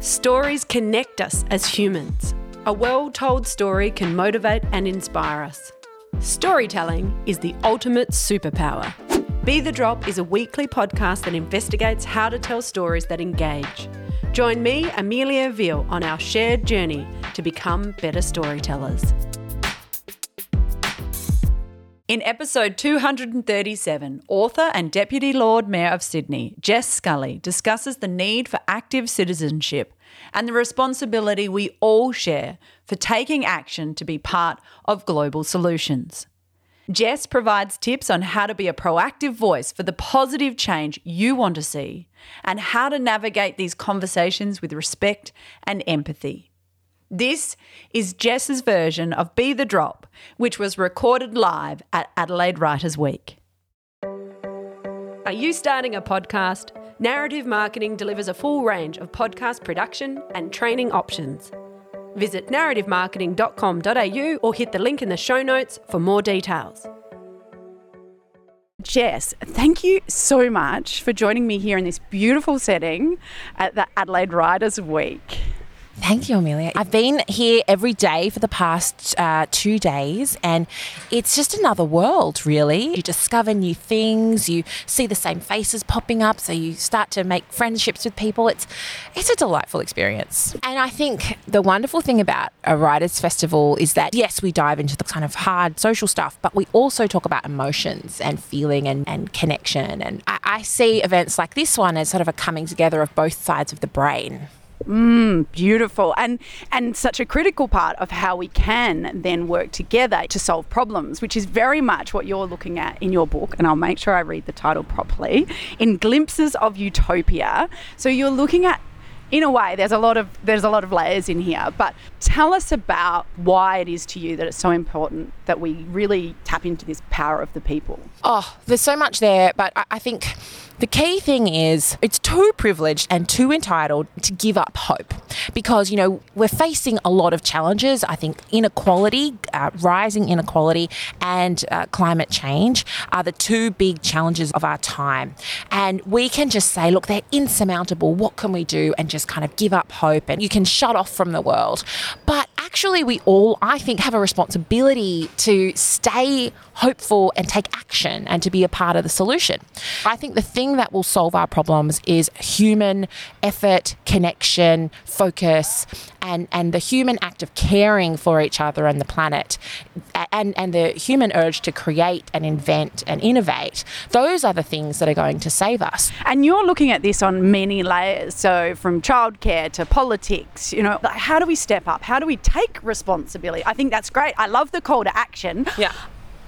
Stories connect us as humans. A well told story can motivate and inspire us. Storytelling is the ultimate superpower. Be the Drop is a weekly podcast that investigates how to tell stories that engage. Join me, Amelia Veal, on our shared journey to become better storytellers. In episode 237, author and Deputy Lord Mayor of Sydney, Jess Scully, discusses the need for active citizenship and the responsibility we all share for taking action to be part of global solutions. Jess provides tips on how to be a proactive voice for the positive change you want to see and how to navigate these conversations with respect and empathy. This is Jess's version of Be the Drop, which was recorded live at Adelaide Writers Week. Are you starting a podcast? Narrative Marketing delivers a full range of podcast production and training options. Visit narrativemarketing.com.au or hit the link in the show notes for more details. Jess, thank you so much for joining me here in this beautiful setting at the Adelaide Writers Week. Thank you, Amelia. I've been here every day for the past uh, two days, and it's just another world, really. You discover new things, you see the same faces popping up, so you start to make friendships with people. It's it's a delightful experience. And I think the wonderful thing about a writers' festival is that yes, we dive into the kind of hard social stuff, but we also talk about emotions and feeling and, and connection. And I, I see events like this one as sort of a coming together of both sides of the brain. Mm, beautiful. And and such a critical part of how we can then work together to solve problems, which is very much what you're looking at in your book. And I'll make sure I read the title properly. In Glimpses of Utopia. So you're looking at in a way there's a lot of there's a lot of layers in here but tell us about why it is to you that it's so important that we really tap into this power of the people oh there's so much there but i, I think the key thing is it's too privileged and too entitled to give up hope because, you know, we're facing a lot of challenges. I think inequality, uh, rising inequality, and uh, climate change are the two big challenges of our time. And we can just say, look, they're insurmountable. What can we do? And just kind of give up hope and you can shut off from the world. But actually, we all, I think, have a responsibility to stay hopeful and take action and to be a part of the solution. I think the thing that will solve our problems is human effort, connection, focus, and, and the human act of caring for each other and the planet, and, and the human urge to create and invent and innovate. Those are the things that are going to save us. And you're looking at this on many layers. So, from childcare to politics, you know, how do we step up? How do we take responsibility? I think that's great. I love the call to action. Yeah.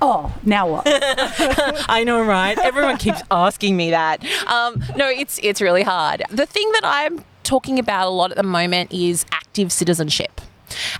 Oh, now what? I know, right? Everyone keeps asking me that. Um, no, it's it's really hard. The thing that I'm talking about a lot at the moment is active citizenship.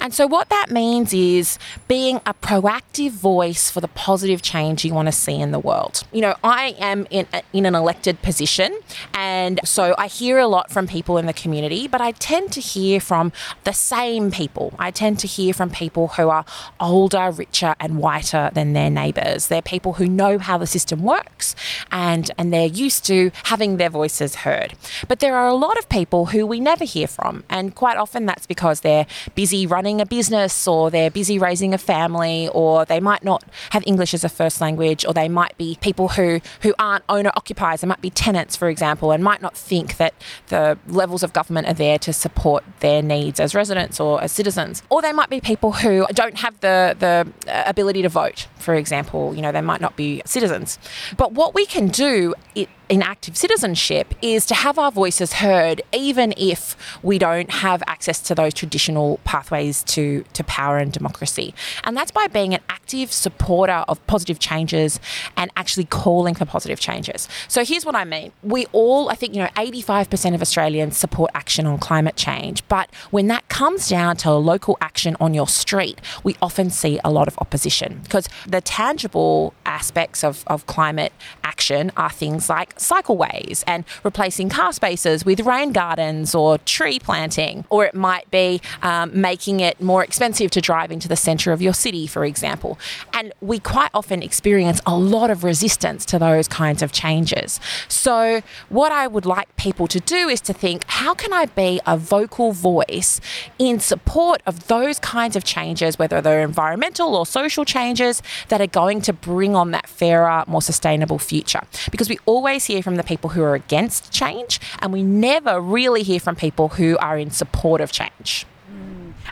And so, what that means is being a proactive voice for the positive change you want to see in the world. You know, I am in, in an elected position, and so I hear a lot from people in the community, but I tend to hear from the same people. I tend to hear from people who are older, richer, and whiter than their neighbours. They're people who know how the system works and, and they're used to having their voices heard. But there are a lot of people who we never hear from, and quite often that's because they're busy running a business or they're busy raising a family or they might not have English as a first language or they might be people who, who aren't owner occupiers. They might be tenants, for example, and might not think that the levels of government are there to support their needs as residents or as citizens. Or they might be people who don't have the, the uh, ability to vote, for example. You know, they might not be citizens. But what we can do, it, in active citizenship is to have our voices heard, even if we don't have access to those traditional pathways to, to power and democracy. And that's by being an active supporter of positive changes and actually calling for positive changes. So here's what I mean. We all, I think, you know, 85% of Australians support action on climate change. But when that comes down to local action on your street, we often see a lot of opposition because the tangible aspects of, of climate action are things like cycleways and replacing car spaces with rain gardens or tree planting, or it might be um, making it more expensive to drive into the centre of your city, for example. And we quite often experience a lot of resistance to those kinds of changes. So, what I would like people to do is to think how can I be a vocal voice in support of those kinds of changes, whether they're environmental or social changes that are going to bring on that fairer, more sustainable future? Because we always hear from the people who are against change, and we never really hear from people who are in support of change.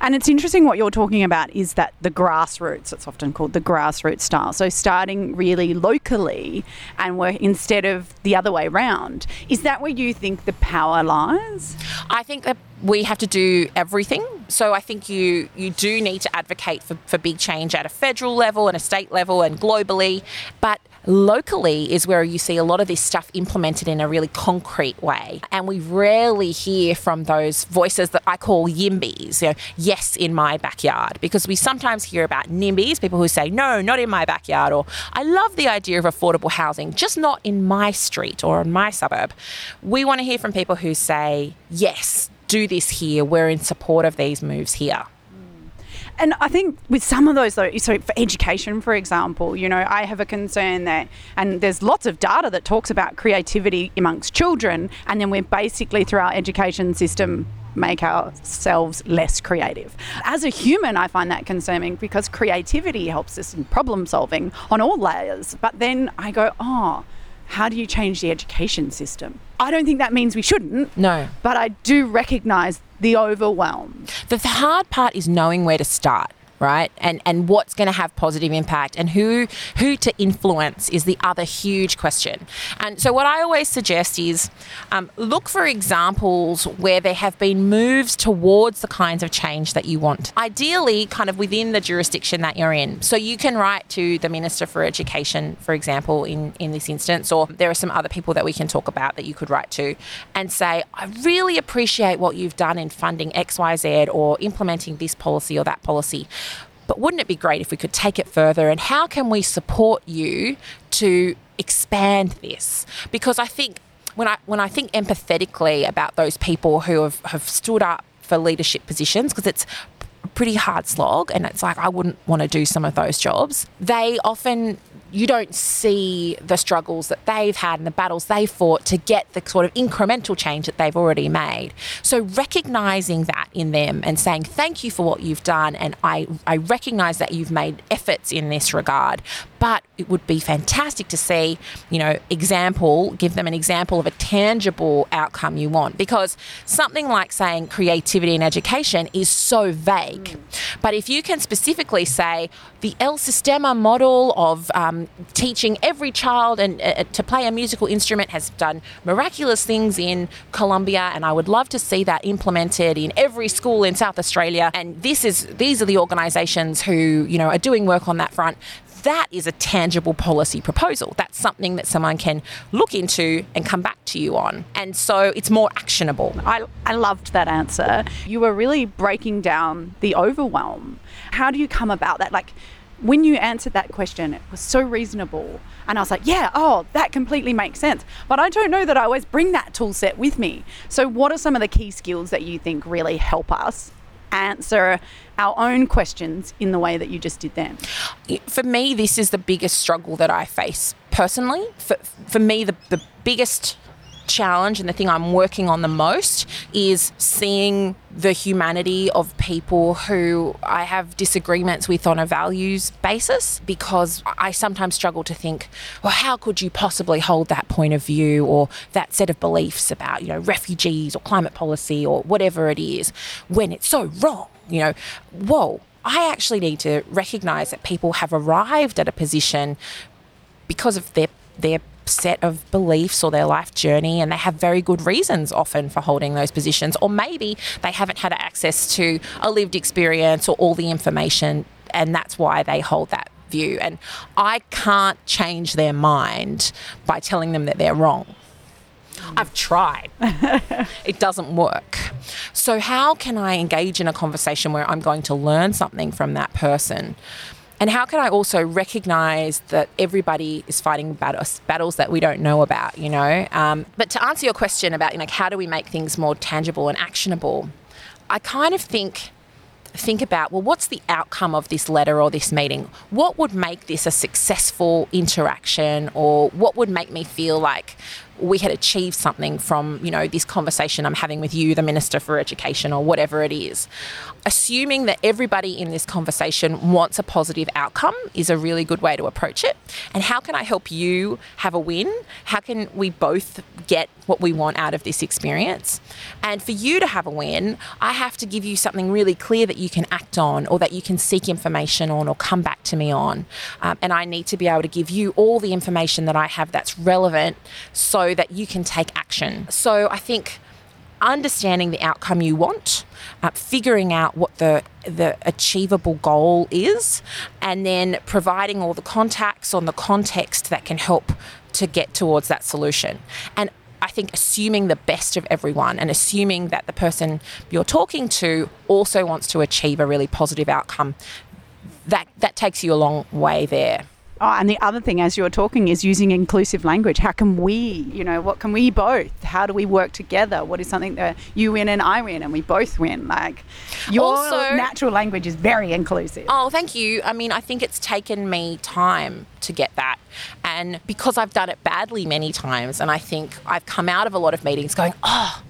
And it's interesting what you're talking about is that the grassroots, it's often called the grassroots style. So starting really locally and work instead of the other way around. Is that where you think the power lies? I think that we have to do everything. So I think you you do need to advocate for, for big change at a federal level and a state level and globally. But locally is where you see a lot of this stuff implemented in a really concrete way. And we rarely hear from those voices that I call YIMBYs, you know, yes, in my backyard, because we sometimes hear about NIMBYs, people who say, no, not in my backyard, or I love the idea of affordable housing, just not in my street or in my suburb. We want to hear from people who say, yes, do this here, we're in support of these moves here. And I think with some of those, though, so for education, for example, you know, I have a concern that, and there's lots of data that talks about creativity amongst children, and then we're basically through our education system make ourselves less creative. As a human, I find that concerning because creativity helps us in problem solving on all layers. But then I go, oh, how do you change the education system? I don't think that means we shouldn't. No. But I do recognize the overwhelm. The, the hard part is knowing where to start right? And and what's going to have positive impact and who who to influence is the other huge question. And so what I always suggest is um, look for examples where there have been moves towards the kinds of change that you want. Ideally, kind of within the jurisdiction that you're in. So you can write to the Minister for Education, for example, in in this instance, or there are some other people that we can talk about that you could write to, and say, I really appreciate what you've done in funding X, Y, Z, or implementing this policy or that policy. But wouldn't it be great if we could take it further? And how can we support you to expand this? Because I think when I when I think empathetically about those people who have, have stood up for leadership positions, because it's a pretty hard slog and it's like I wouldn't want to do some of those jobs. They often you don't see the struggles that they've had and the battles they fought to get the sort of incremental change that they've already made. So recognizing that in them and saying thank you for what you've done and I, I recognize that you've made efforts in this regard, but it would be fantastic to see, you know, example, give them an example of a tangible outcome you want. Because something like saying creativity in education is so vague. Mm. But if you can specifically say the El Sistema model of um, teaching every child and uh, to play a musical instrument has done miraculous things in Colombia, and I would love to see that implemented in every school in South Australia. And this is these are the organisations who you know are doing work on that front that is a tangible policy proposal. That's something that someone can look into and come back to you on. And so it's more actionable. I, I loved that answer. You were really breaking down the overwhelm. How do you come about that? Like, when you answered that question, it was so reasonable. And I was like, yeah, oh, that completely makes sense. But I don't know that I always bring that tool set with me. So, what are some of the key skills that you think really help us answer our own questions in the way that you just did then? For me, this is the biggest struggle that I face personally. For, for me, the, the biggest challenge and the thing I'm working on the most is seeing the humanity of people who I have disagreements with on a values basis because I sometimes struggle to think, well, how could you possibly hold that point of view or that set of beliefs about, you know, refugees or climate policy or whatever it is when it's so wrong? You know, whoa, I actually need to recognize that people have arrived at a position because of their their set of beliefs or their life journey, and they have very good reasons often for holding those positions. Or maybe they haven't had access to a lived experience or all the information, and that's why they hold that view. And I can't change their mind by telling them that they're wrong. I've tried. it doesn't work. So, how can I engage in a conversation where I'm going to learn something from that person? And how can I also recognize that everybody is fighting battles, battles that we don't know about, you know? Um, but to answer your question about, you know, how do we make things more tangible and actionable, I kind of think think about well what's the outcome of this letter or this meeting what would make this a successful interaction or what would make me feel like we had achieved something from you know this conversation I'm having with you, the Minister for Education, or whatever it is. Assuming that everybody in this conversation wants a positive outcome is a really good way to approach it. And how can I help you have a win? How can we both get what we want out of this experience? And for you to have a win, I have to give you something really clear that you can act on, or that you can seek information on, or come back to me on. Um, and I need to be able to give you all the information that I have that's relevant so that you can take action. So I think understanding the outcome you want, uh, figuring out what the the achievable goal is, and then providing all the contacts on the context that can help to get towards that solution. And I think assuming the best of everyone and assuming that the person you're talking to also wants to achieve a really positive outcome, that that takes you a long way there. Oh, and the other thing, as you're talking, is using inclusive language. How can we, you know, what can we both? How do we work together? What is something that you win and I win and we both win? Like, your Also- natural language is very inclusive. Oh, thank you. I mean, I think it's taken me time to get that. And because I've done it badly many times, and I think I've come out of a lot of meetings going, oh,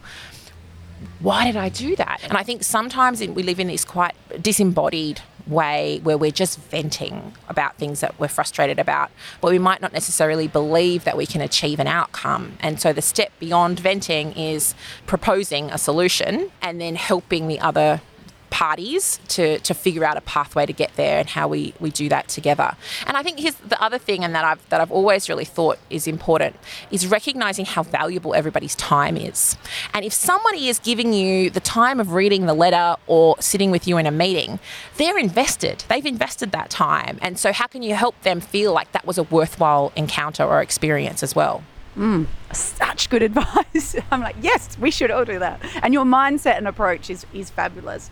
why did I do that? And I think sometimes in, we live in this quite disembodied way where we're just venting about things that we're frustrated about, but we might not necessarily believe that we can achieve an outcome. And so the step beyond venting is proposing a solution and then helping the other parties to, to figure out a pathway to get there and how we, we do that together. And I think here's the other thing and that I've that I've always really thought is important is recognizing how valuable everybody's time is. And if somebody is giving you the time of reading the letter or sitting with you in a meeting, they're invested. They've invested that time. And so how can you help them feel like that was a worthwhile encounter or experience as well? Mm. Such good advice. I'm like, yes, we should all do that. And your mindset and approach is, is fabulous.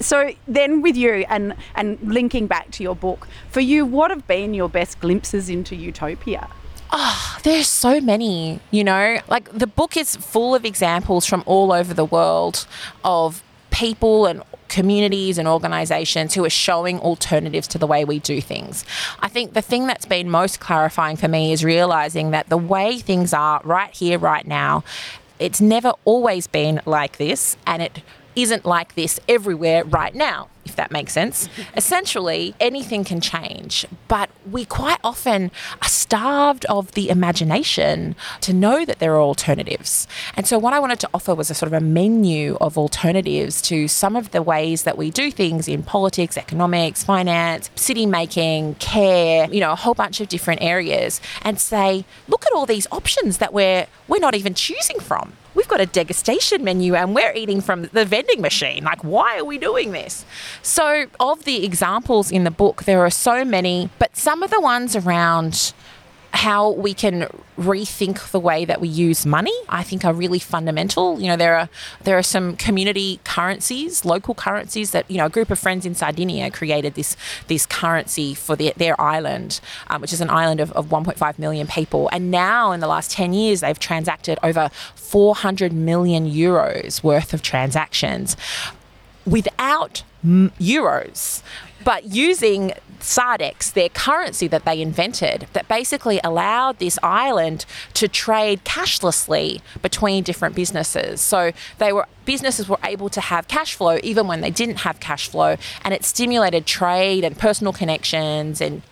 So then with you and, and linking back to your book, for you, what have been your best glimpses into utopia? Oh, there's so many, you know, like the book is full of examples from all over the world of people and communities and organizations who are showing alternatives to the way we do things. I think the thing that's been most clarifying for me is realizing that the way things are right here, right now, it's never always been like this and it isn't like this everywhere right now, if that makes sense. Essentially, anything can change, but we quite often are starved of the imagination to know that there are alternatives. And so, what I wanted to offer was a sort of a menu of alternatives to some of the ways that we do things in politics, economics, finance, city making, care, you know, a whole bunch of different areas, and say, look at all these options that we're we're not even choosing from we've got a degustation menu and we're eating from the vending machine. Like, why are we doing this? So, of the examples in the book, there are so many, but some of the ones around how we can rethink the way that we use money i think are really fundamental. You know there are there are some community currencies local currencies that you know a group of friends in sardinia created this this currency for their, their island um, which is an island of, of 1.5 million people. And now in the last 10 years they've transacted over 400 million euros worth of transactions without m- euros, but using Sardex, their currency that they invented, that basically allowed this island to trade cashlessly between different businesses. So they were businesses were able to have cash flow even when they didn't have cash flow, and it stimulated trade and personal connections and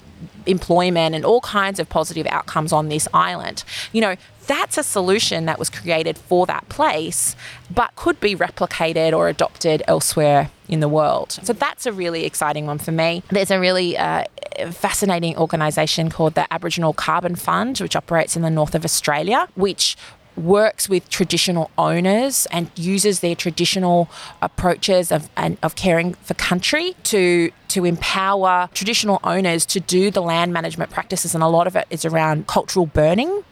employment and all kinds of positive outcomes on this island. You know, that's a solution that was created for that place, but could be replicated or adopted elsewhere in the world. So that's a really exciting one for me. There's a really uh, fascinating organisation called the Aboriginal Carbon Fund, which operates in the north of Australia, which works with traditional owners and uses their traditional approaches of, and, of caring for country to to empower traditional owners to do the land management practices and a lot of it is around cultural burning.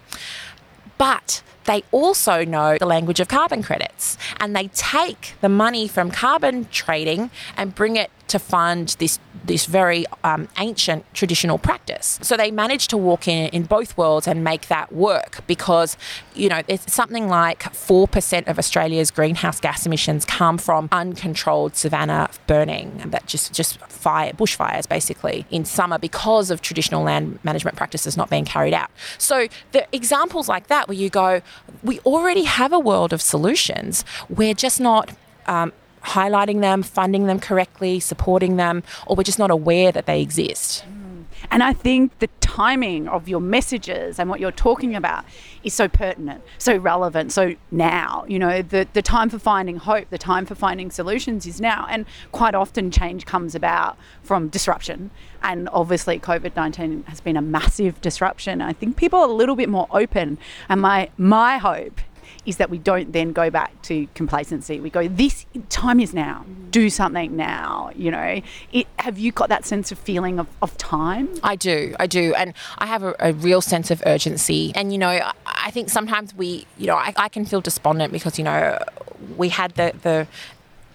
But they also know the language of carbon credits and they take the money from carbon trading and bring it to fund this this very um, ancient traditional practice. So they managed to walk in in both worlds and make that work because, you know, it's something like 4% of Australia's greenhouse gas emissions come from uncontrolled savanna burning that just, just fire, bushfires basically in summer because of traditional land management practices not being carried out. So the examples like that where you go, we already have a world of solutions. We're just not um, highlighting them, funding them correctly, supporting them, or we're just not aware that they exist. And I think the timing of your messages and what you're talking about is so pertinent, so relevant, so now. You know, the, the time for finding hope, the time for finding solutions is now. And quite often, change comes about from disruption. And obviously, COVID 19 has been a massive disruption. I think people are a little bit more open. And my, my hope is that we don't then go back to complacency. We go, this time is now. Mm-hmm. Do something now. You know, it, have you got that sense of feeling of, of time? I do, I do, and I have a, a real sense of urgency. And you know, I, I think sometimes we, you know, I, I can feel despondent because you know we had the the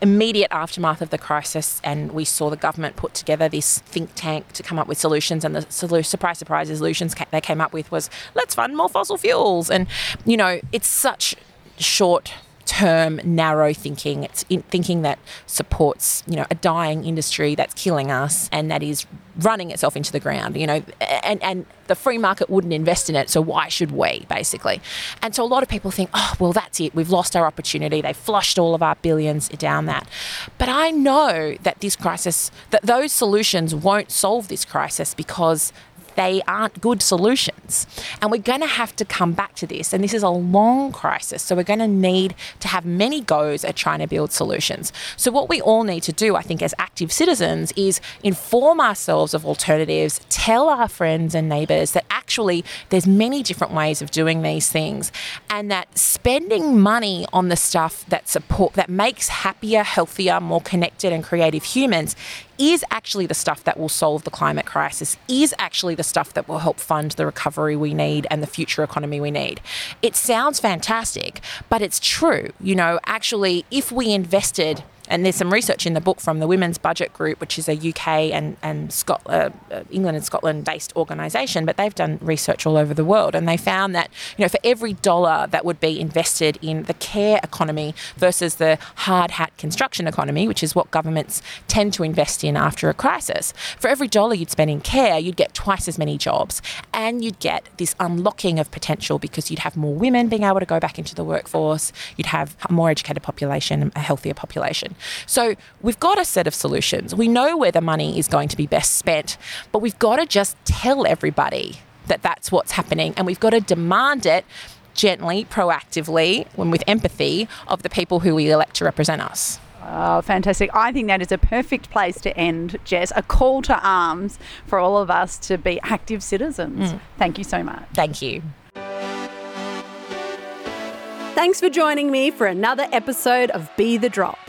immediate aftermath of the crisis, and we saw the government put together this think tank to come up with solutions. And the surprise, surprise, solutions they came up with was let's fund more fossil fuels. And you know, it's such short term narrow thinking. It's thinking that supports you know a dying industry that's killing us and that is running itself into the ground you know and and the free market wouldn't invest in it so why should we basically? And so a lot of people think oh well that's it. We've lost our opportunity. They've flushed all of our billions down that. But i know that this crisis that those solutions won't solve this crisis because they aren't good solutions. And we're going to have to come back to this. And this is a long crisis. So we're going to need to have many goes at trying to build solutions. So, what we all need to do, I think, as active citizens is inform ourselves of alternatives, tell our friends and neighbours that actually there's many different ways of doing these things and that spending money on the stuff that support that makes happier, healthier, more connected and creative humans is actually the stuff that will solve the climate crisis, is actually the stuff that will help fund the recovery we need and the future economy we need. It sounds fantastic, but it's true. You know, actually, if we invested and there's some research in the book from the Women's Budget Group, which is a UK and, and uh, England and Scotland based organisation, but they've done research all over the world. And they found that, you know, for every dollar that would be invested in the care economy versus the hard hat construction economy, which is what governments tend to invest in after a crisis, for every dollar you'd spend in care, you'd get twice as many jobs. And you'd get this unlocking of potential because you'd have more women being able to go back into the workforce, you'd have a more educated population, a healthier population. So we've got a set of solutions. We know where the money is going to be best spent, but we've got to just tell everybody that that's what's happening and we've got to demand it gently, proactively, and with empathy of the people who we elect to represent us. Oh, fantastic. I think that is a perfect place to end, Jess. A call to arms for all of us to be active citizens. Mm. Thank you so much. Thank you. Thanks for joining me for another episode of Be the Drop.